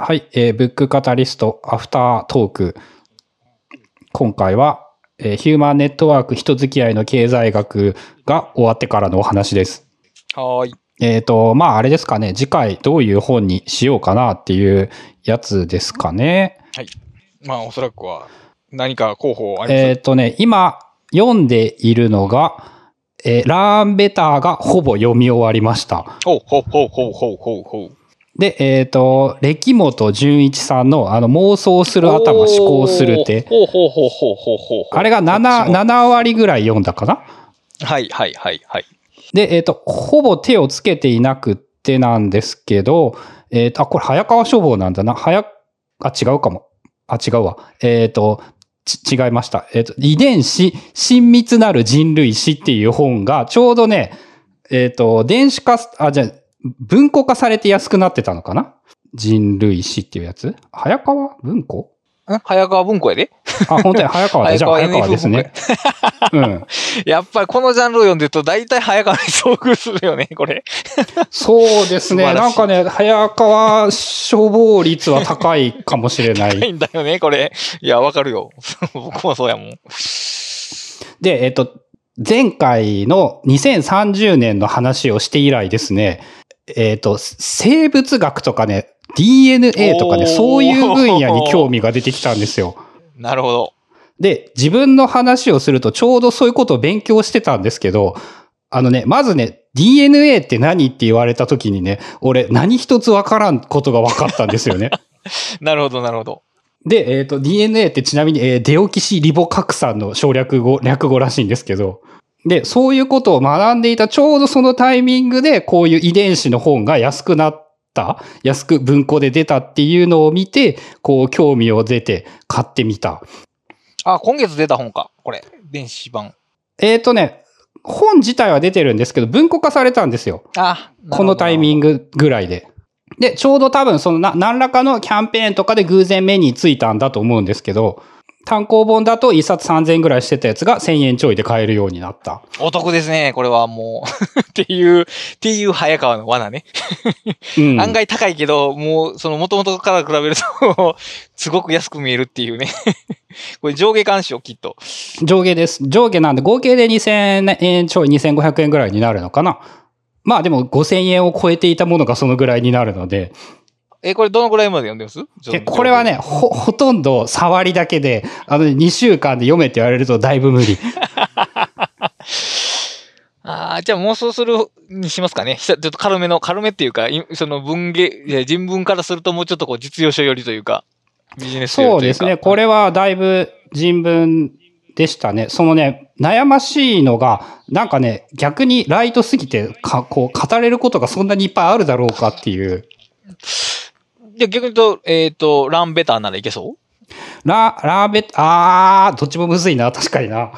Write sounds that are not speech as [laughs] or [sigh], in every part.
はい、えーブックカタリストアフタートーク。今回は、えーヒューマンネットワーク人付き合いの経済学が終わってからのお話です。はーい。えっ、と、まああれですかね、次回どういう本にしようかなっていうやつですかね。まあ、おそらくは、何か候補あります、えっ、とね、今読んでいるのが、えーラーンベターがほぼ読み終わりました。ほうほうほうほうほうほうほう。で、えっ、と、歴本純一さんのあの妄想する頭思考するって、ほうほうほうほうほうほう。あれがこっち 7, も7割ぐらい読んだかな？はいはいはいはい。で、えっ、と、ほぼ手をつけていなくってなんですけど、えっ、と、あ、これ早川書房なんだな。早、あ、違うかも。あ、違うわ。えっ、と、ち、違いました。えっ、と、遺伝子、親密なる人類史っていう本が、ちょうどね、えっ、と、電子化す、あ、じゃあ文庫化されて安くなってたのかな？人類史っていうやつ？早川文庫？ん早川文庫やで。あ、本当に早川だ。じゃあ早川ですね。うん。[laughs] やっぱりこのジャンルを読んでると大体早川に遭遇するよね、これ。そうですね。なんかね、早川消防率は高いかもしれな。ないいんだよね、これ。いや、わかるよ。[laughs] 僕もそうやもん。で、えっと、前回の2030年の話をして以来ですね、えっと、生物学とかね、DNA とかね、そういう分野に興味が出てきたんですよ。[laughs] なるほど。で、自分の話をするとちょうどそういうことを勉強してたんですけど、あのね、まずね、DNA って何って言われた時にね、俺何一つわからんことが分かったんですよね。[laughs] なるほど、なるほど。で、えっ、と、DNA ってちなみに、えーデオキシリボ核酸の省略語、略語らしいんですけど、で、そういうことを学んでいたちょうどそのタイミングで、こういう遺伝子の本が安くなった、安く文庫で出たっていうのを見て、こう、興味を出て買ってみた。あ、今月出た本か。これ。電子版。えっ、とね、本自体は出てるんですけど、文庫化されたんですよ。あ、このタイミング。グぐらいで。で、ちょうど多分そのな何らかのキャンペーンとかで偶然目についたんだと思うんですけど、単行本だと1冊3000円ぐらいしてたやつが1000円ちょいで買えるようになった。お得ですね、これはもう。[laughs] っていう、っていう早川の罠ね。うん。案外高いけど、もう、その元々から比べると、[laughs] すごく安く見えるっていうね。[laughs] これ上下関をきっと。上下です。上下なんで合計で2000円ちょい2500円ぐらいになるのかな。まあでも5000円を超えていたものがそのぐらいになるので、え、これどのぐらいまで読んでます？でこれはね、、ほ、ほとんど触りだけで、あのね、2週間で読めって言われるとだいぶ無理。[laughs] ああ、じゃあ妄想するにしますかね。ちょっと軽めの、軽めっていうか、いその文芸、人文からするともうちょっとこう実用書寄りというか、ビジネス書寄りというか。そうですね。これはだいぶ人文でしたね。そのね、悩ましいのが、なんかね、逆にライトすぎて、か、こう、語れることがそんなにいっぱいあるだろうかっていう。じゃあ逆に言うと、えっ、と、ランベターならいけそう？ラ、ラーベ、あー、どっちもむずいな、確かにな。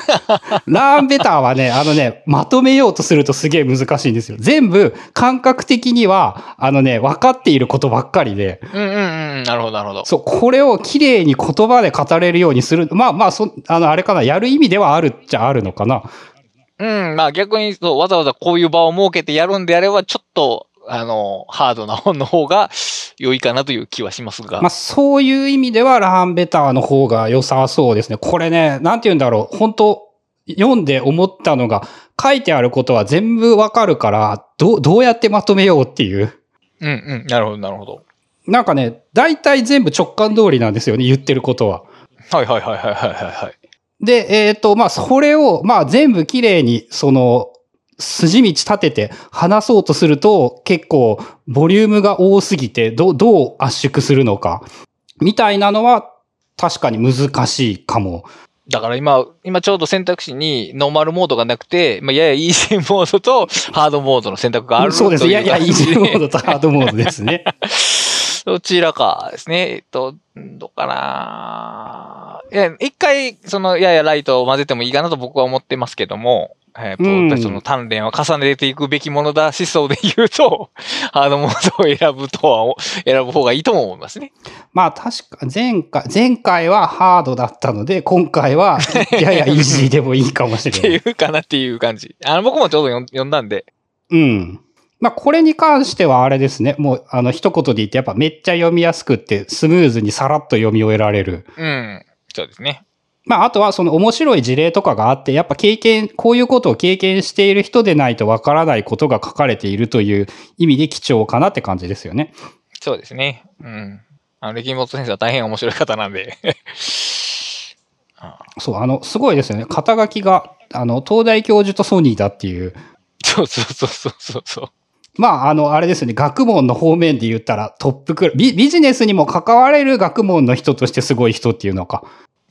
[laughs] ラーベターはね、あのね、まとめようとするとすげえ難しいんですよ。全部、感覚的には、あのね、分かっていることばっかりで、うんうんうん。なるほど、なるほど。そう、これを綺麗に言葉で語れるようにする。まあまあ、そ、あの、あれかな、やる意味ではあるっちゃあるのかな。うん、まあ逆にそう、わざわざこういう場を設けてやるんであれば、ちょっと、あの、ハードな本の方が良いかなという気はしますが。まあ、そういう意味では、ラーンベターの方が良さそうですね。これね、なんて言うんだろう。本当読んで思ったのが、書いてあることは全部わかるから、どう、どうやってまとめようっていう。うんうん、なるほど、なるほど。なんかね、大体全部直感通りなんですよね、言ってることは。はいはいはいはいはいはいはい。で、えっ、と、まあ、それを、まあ、全部綺麗に、その、筋道立てて話そうとすると、結構、ボリュームが多すぎて、どう、どう圧縮するのか、みたいなのは、確かに難しいかも。だから今、今ちょうど選択肢にノーマルモードがなくて、まあ、ややイージーモードとハードモードの選択があるそうです。いやいや、イージーモード。ドとハードモードですね。[laughs] どちらかですね。えっと、どうかな。一回、その、ややライトを混ぜてもいいかなと僕は思ってますけども、えっと、うんやっぱりその鍛錬は重ねていくべきものだ思想で言うと、ハードモードを選ぶとは、選ぶ方がいいとも思いますね。まあ確か、前回、前回はハードだったので、今回は、[laughs] ややイージーでもいいかもしってれない。いうかなっていう感じ。あの、僕もちょうど読んだんで、うん。まあ、これに関してはあれですね。もう、あの、一言で言って、やっぱめっちゃ読みやすくって、スムーズにさらっと読み終えられる。うん。そうですね。まあ、あとはその面白い事例とかがあって、やっぱ経験、こういうことを経験している人でないとわからないことが書かれているという意味で貴重かなって感じですよね。そうですね。うん。あの、歴本先生は大変面白い方なんで [laughs] そう、あの、すごいですよね。肩書きが、あの、東大教授とソニーだっていう。そうそうそうそうそう。まあ、あの、あれですね、学問の方面で言ったらトップクラビ、ビジネスにも関われる学問の人としてすごい人っていうのか。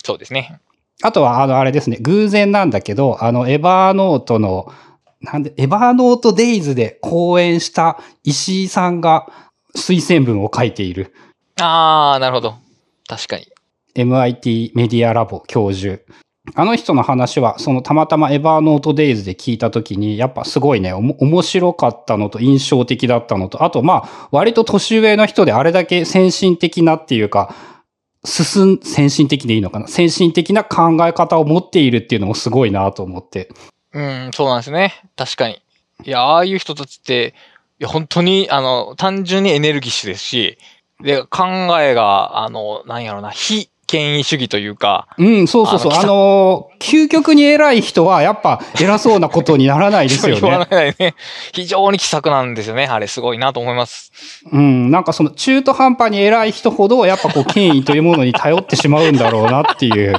そうですね。あとは、あの、あれですね、偶然なんだけど、あの、エバーノートの、なんで、エバーノートデイズで講演した石井さんが推薦文を書いている。ああ、なるほど。確かに。MIT メディアラボ教授。あの人の話は、そのたまたまエバーノートデイズで聞いたときに、やっぱすごいね、面白かったのと印象的だったのと、あとまあ、割と年上の人であれだけ先進的なっていうか、進ん、先進的でいいのかな？先進的な考え方を持っているっていうのもすごいなと思って。うん、そうなんですね。確かに。いや、ああいう人たちって、いや、本当に、あの、単純にエネルギッシュですし、で、考えが、あの、なんやろな、非権威主義というか。うん、そうそうそう。あの究極に偉い人は、やっぱ偉そうなことにならないですよね。[laughs] 言わないね。非常に気さくなんですよね。あれ、すごいなと思います。うん、なんかその中途半端に偉い人ほど、やっぱこう、権威というものに頼ってしまうんだろうなっていう。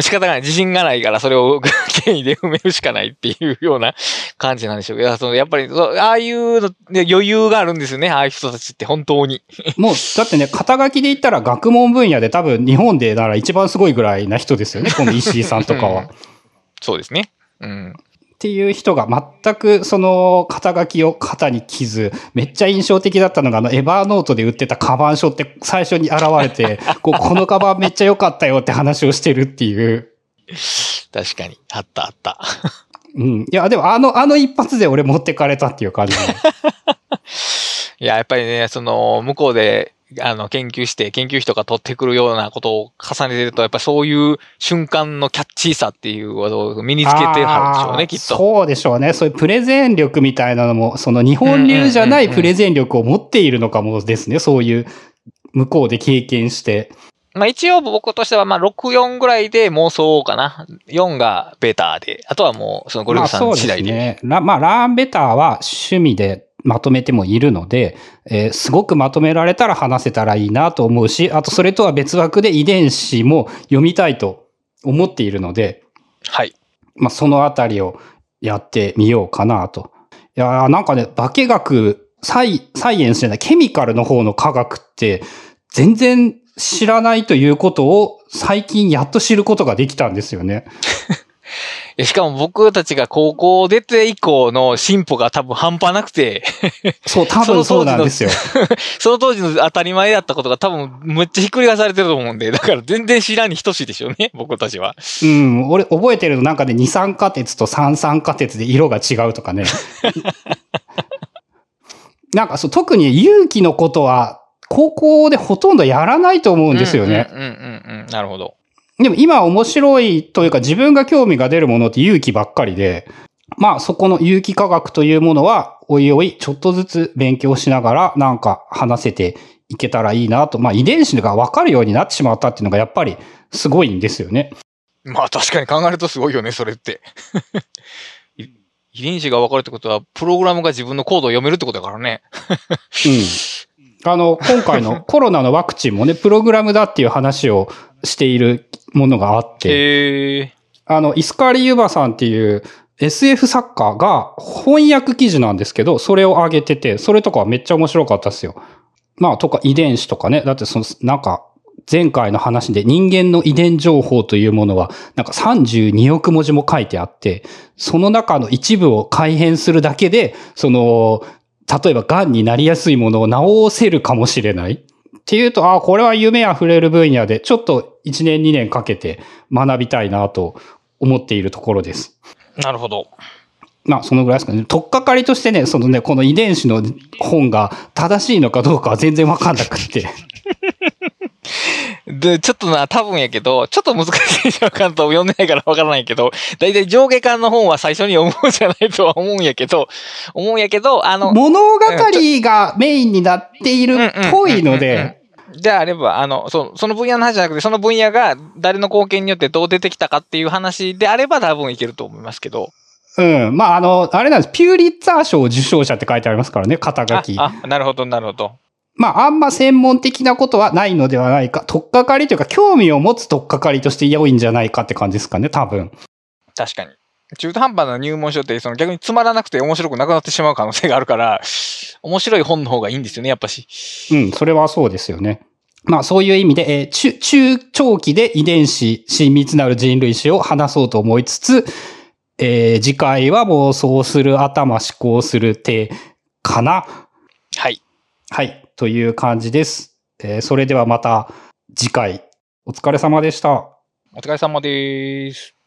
仕方がない。自信がないから、それを権威で埋めるしかないっていうような感じなんでしょうけど、そのやっぱりああいうの、ね、余裕があるんですよね、ああいう人たちって本当に。もう、だってね、肩書きで言ったら学問分野で多分日本でなら一番すごいぐらいな人ですよね、この石井さんとかは。[laughs] うん、そうですね。うん。っていう人が全くその肩書きを肩に傷、めっちゃ印象的だったのがあのエバーノートで売ってたカバン書って最初に現れて、[laughs] こうこのカバンめっちゃ良かったよって話をしてるっていう。確かに。あったあった。うん。いや、でもあの、あの一発で俺持ってかれたっていう感じ。[laughs] いや、やっぱりね、その、向こうであの、研究して、研究費とか取ってくるようなことを重ねてると、やっぱそういう瞬間のキャッチーさっていうことを身につけてはるでしょうね、きっと。そうでしょうね。そういうプレゼン力みたいなのも、その日本流じゃないプレゼン力を持っているのかもですね。そういう、向こうで経験して。まあ一応僕としてはまあ6、4ぐらいで妄想かな。4がベータで、あとはもうそのゴルフさん次第で。まあそうですね。まあラーンベターは趣味でまとめてもいるので、えー、すごくまとめられたら話せたらいいなと思うし、あとそれとは別枠で遺伝子も読みたいと思っているので、はい。まあ、そのあたりをやってみようかなと。いやなんかね、化学、サイ、サイエンスじゃない、ケミカルの方の科学って、全然知らないということを最近やっと知ることができたんですよね。[laughs] しかも僕たちが高校出て以降の進歩が多分半端なくてそう、多分そうなんですよ。[laughs] その当時の当たり前だったことが多分めっちゃひっくり返されてると思うんで、だから全然知らんに等しいでしょうね、僕たちは。うん、俺覚えてるのなんかね、二酸化鉄と三酸化鉄で色が違うとかね。[laughs] なんかそう、特に勇気のことは、高校でほとんどやらないと思うんですよね。うんうんうんうん。なるほど。でも今面白いというか自分が興味が出るものって勇気ばっかりで、まあそこの有機化学というものは、おいおいちょっとずつ勉強しながらなんか話せていけたらいいなと、まあ遺伝子がわかるようになってしまったっていうのがやっぱりすごいんですよね。まあ確かに考えるとすごいよね、それって。[laughs] 遺伝子がわかるってことは、プログラムが自分のコードを読めるってことだからね。うん。あの、今回のコロナのワクチンもね、プログラムだっていう話をしているものがあって、あの、イスカリユバさんっていう SF 作家が翻訳記事なんですけど、それを上げてて、それとかはめっちゃ面白かったですよ。まあ、とか遺伝子とかね、だってその、なんか、前回の話で人間の遺伝情報というものは、なんか32億文字も書いてあって、その中の一部を改変するだけで、その、例えば癌になりやすいものを治せるかもしれない。っていうと、ああ、これは夢あふれる分野で、ちょっと1年2年かけて学びたいなと思っているところです。なるほど。まあ、そのぐらいですかね。とっかかりとしてね、そのね、この遺伝子の本が正しいのかどうかは全然わかんなくって。で、ちょっとな、多分やけど、ちょっと難しいんちゃうかと読んでないからわからないけど、だいたい上下巻の本は最初に読むんじゃないとは思うんやけど、思うんやけど、あの、物語がメインになっているっぽいので、であれば、あの、そその分野の話じゃなくて、その分野が誰の貢献によってどう出てきたかっていう話であれば多分いけると思いますけど。うん。まあ、あの、あれなんです。ピューリッツァー賞受賞者って書いてありますからね、肩書き。あ、あなるほど、なるほど。まあ、あんま専門的なことはないのではないか。とっかかりというか、興味を持つとっかかりとして良いんじゃないかって感じですかね、多分。確かに。中途半端な入門書って、その逆につまらなくて面白くなくなってしまう可能性があるから、面白い本の方がいいんですよね、やっぱし。うん、それはそうですよね。まあそういう意味で、えー中、中長期で遺伝子、親密なる人類史を話そうと思いつつ、えー次回は妄想する頭思考する手かな。はい。はい。という感じです。えーそれではまた次回、お疲れ様でした。お疲れ様です。